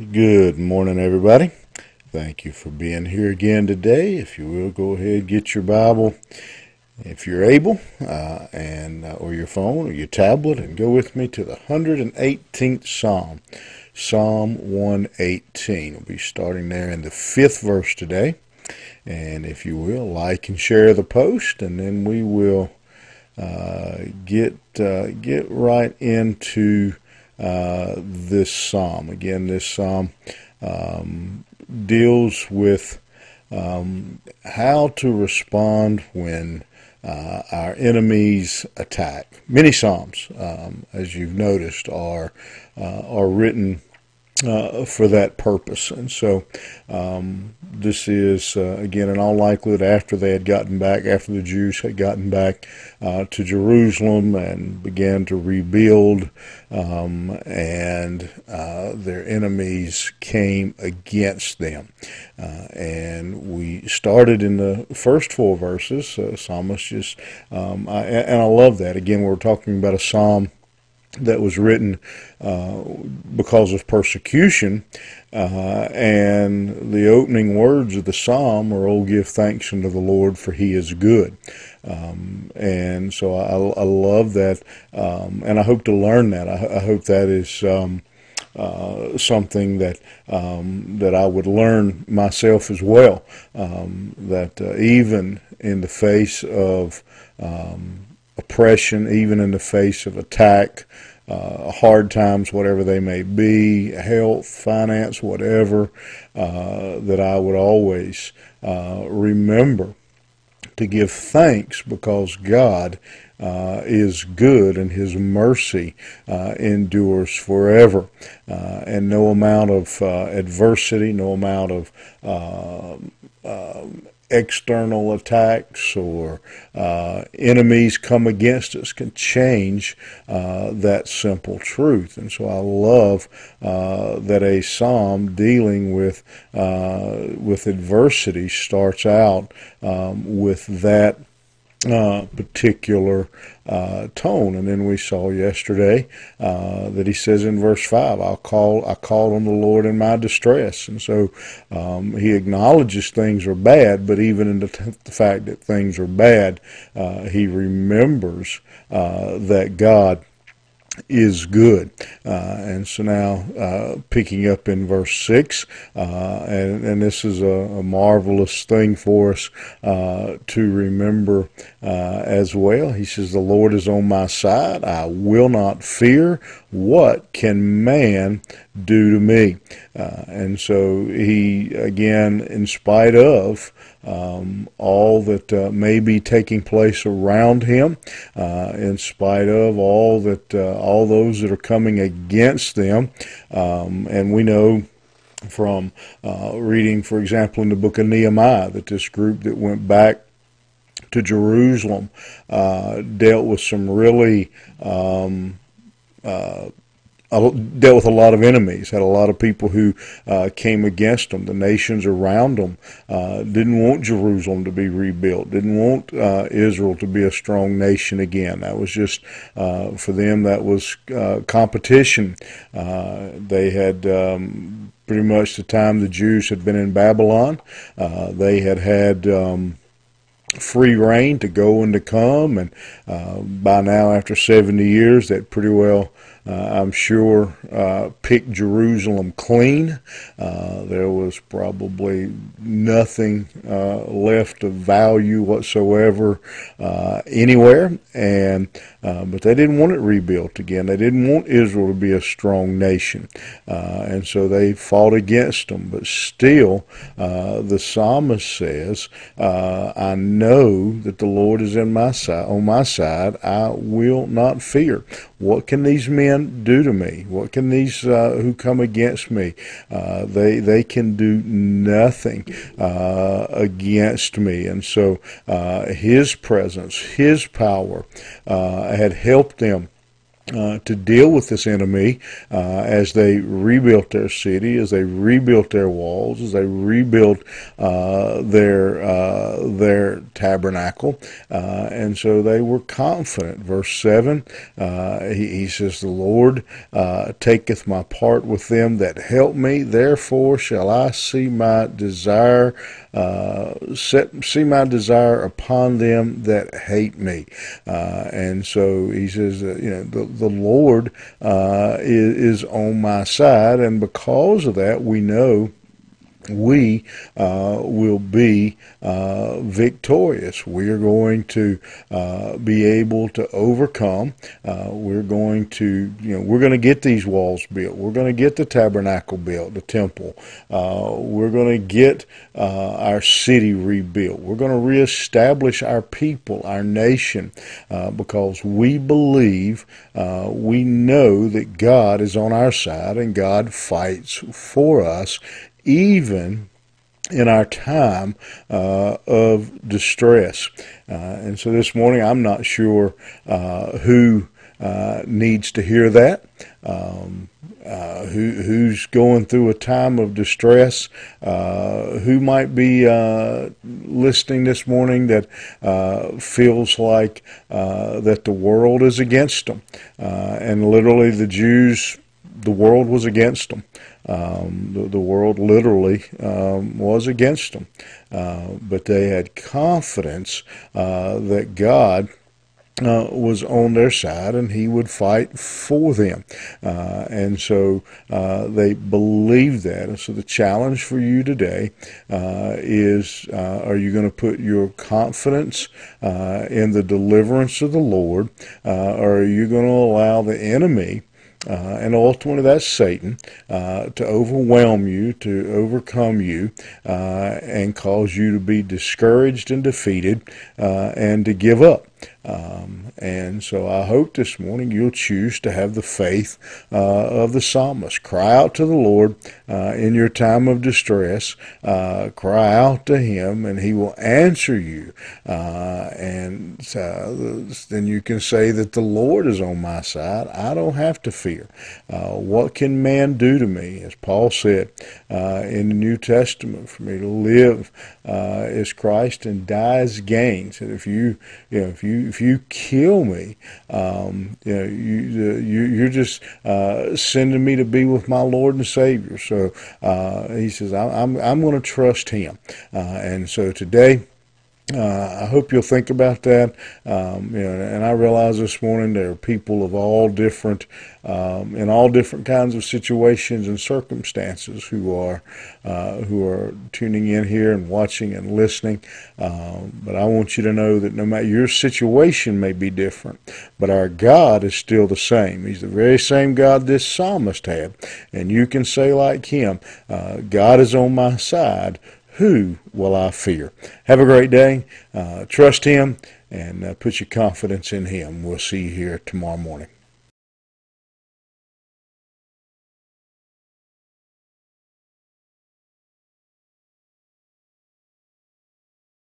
Good morning, everybody. Thank you for being here again today. If you will, go ahead get your Bible, if you're able, uh, and uh, or your phone or your tablet, and go with me to the 118th Psalm, Psalm 118. We'll be starting there in the fifth verse today. And if you will, like and share the post, and then we will uh, get uh, get right into this psalm. Again, this psalm um, deals with um, how to respond when uh, our enemies attack. Many psalms, um, as you've noticed, are uh, are written uh, for that purpose. And so um, this is, uh, again, in all likelihood, after they had gotten back, after the Jews had gotten back uh, to Jerusalem and began to rebuild, um, and uh, their enemies came against them. Uh, and we started in the first four verses. Uh, psalmist just, um, I, and I love that. Again, we're talking about a psalm that was written uh, because of persecution. Uh, and the opening words of the psalm are, Oh, give thanks unto the Lord, for he is good. Um, and so I, I love that. Um, and I hope to learn that. I, I hope that is. Um, uh, something that um, that I would learn myself as well. Um, that uh, even in the face of um, oppression, even in the face of attack, uh, hard times, whatever they may be, health, finance, whatever, uh, that I would always uh, remember to give thanks because God uh, is good and His mercy uh, endures forever. Uh, and no amount of adversity, no amount of external attacks or uh, enemies come against us can change uh, that simple truth. And so I love uh, that a psalm dealing with uh, with adversity starts out um, with that uh, particular uh, tone. And then we saw yesterday uh, that he says in verse five, "I'll call, I called on the Lord in my distress." And so um, he acknowledges things are bad, but even in the, the fact that things are bad, uh, he remembers uh, that God is good. Uh, and so now, uh, picking up in verse 6, uh, and, and this is a, a, marvelous thing for us uh, to remember uh, as well. He says, The Lord is on my side. I will not fear. What can man do to me? Uh, and so he, again, in spite of um, all that uh, may be taking place around him, uh, in spite of all that uh, all those that are coming against them. Um, and we know from uh, reading, for example, in the book of Nehemiah, that this group that went back to Jerusalem uh, dealt with some really um, uh, dealt with a lot of enemies, had a lot of people who uh, came against them. The nations around them uh, didn't want Jerusalem to be rebuilt, didn't want uh, Israel to be a strong nation again. That was just, uh, for them, that was uh, competition. Uh, they had. Um, pretty much the time the Jews had been in Babylon, they had had um, free reign to go and to come. And by now, after 70 years, that pretty well I'm sure, uh, picked Jerusalem clean. Uh, there was probably nothing uh, left of value whatsoever uh, anywhere, and uh, but they didn't want it rebuilt again. They didn't want Israel to be a strong nation, and so they fought against them. But still, the psalmist says, "I know that the Lord is in my side. On my side, I will not fear." What can these men do to me? What can these uh, who come against me? Uh, they they can do nothing uh, against me. And so uh, His presence, His power, uh, had helped them uh, to deal with this enemy uh, as they rebuilt their city, as they rebuilt their walls, as they rebuilt uh, their uh, their tabernacle, uh, and so they were confident. Verse seven, he, he, says, "The Lord taketh my part with them that help me; therefore shall I see my desire." set see my desire upon them that hate me, and so he says, you know, the, the Lord uh, is, is on my side, and because of that, we know we uh, will be uh, victorious. We are going to uh, be able to overcome. Uh, we're going to, you know, we're going to get these walls built. We're going to get the tabernacle built, the temple. Uh, we're going to get uh, our city rebuilt. We're going to reestablish our people, our nation, because we believe, we know that God is on our side and God fights for us even in our time uh, of distress. Uh, and so this morning, I'm not sure uh, who uh, needs to hear that. Um, uh, who, who's going through a time of distress, uh, who might be listening this morning that feels like that the world is against them. and literally, the Jews, the world was against them. Um, the, the, world literally um, was against them. Uh, but they had confidence uh, that God uh, was on their side and he would fight for them. Uh, and so uh, they believed that. And so the challenge for you today uh, is uh, are you going to put your confidence uh, in the deliverance of the Lord or are you going to allow the enemy? Uh, and ultimately that's Satan, uh, to overwhelm you, to overcome you, uh, and cause you to be discouraged and defeated, uh, and to give up. Um, and so I hope this morning you'll choose to have the faith uh, of the psalmist. Cry out to the Lord uh, in your time of distress. Uh, cry out to Him, and He will answer you. Uh, and then you can say that the Lord is on my side. I don't have to fear. Uh, what can man do to me? As Paul said uh, in the New Testament, for me to live is Christ and die is gain. So if you, you know, if you if you kill me, um, you know, you, you you're just uh, sending me to be with my Lord and Savior. So uh, he says, I'm I'm going to trust Him, uh, and so today. Uh, I hope you'll think about that. Um, you know, and I realize this morning there are people of all different, um, in all different kinds of situations and circumstances who are, uh, who are tuning in here and watching and listening. Um, but I want you to know that no matter your situation may be different, but our God is still the same. He's the very same God this psalmist had, and you can say like him, uh, "God is on my side." Who will I fear? Have a great day. Uh, trust Him and uh, put your confidence in Him. We'll see you here tomorrow morning.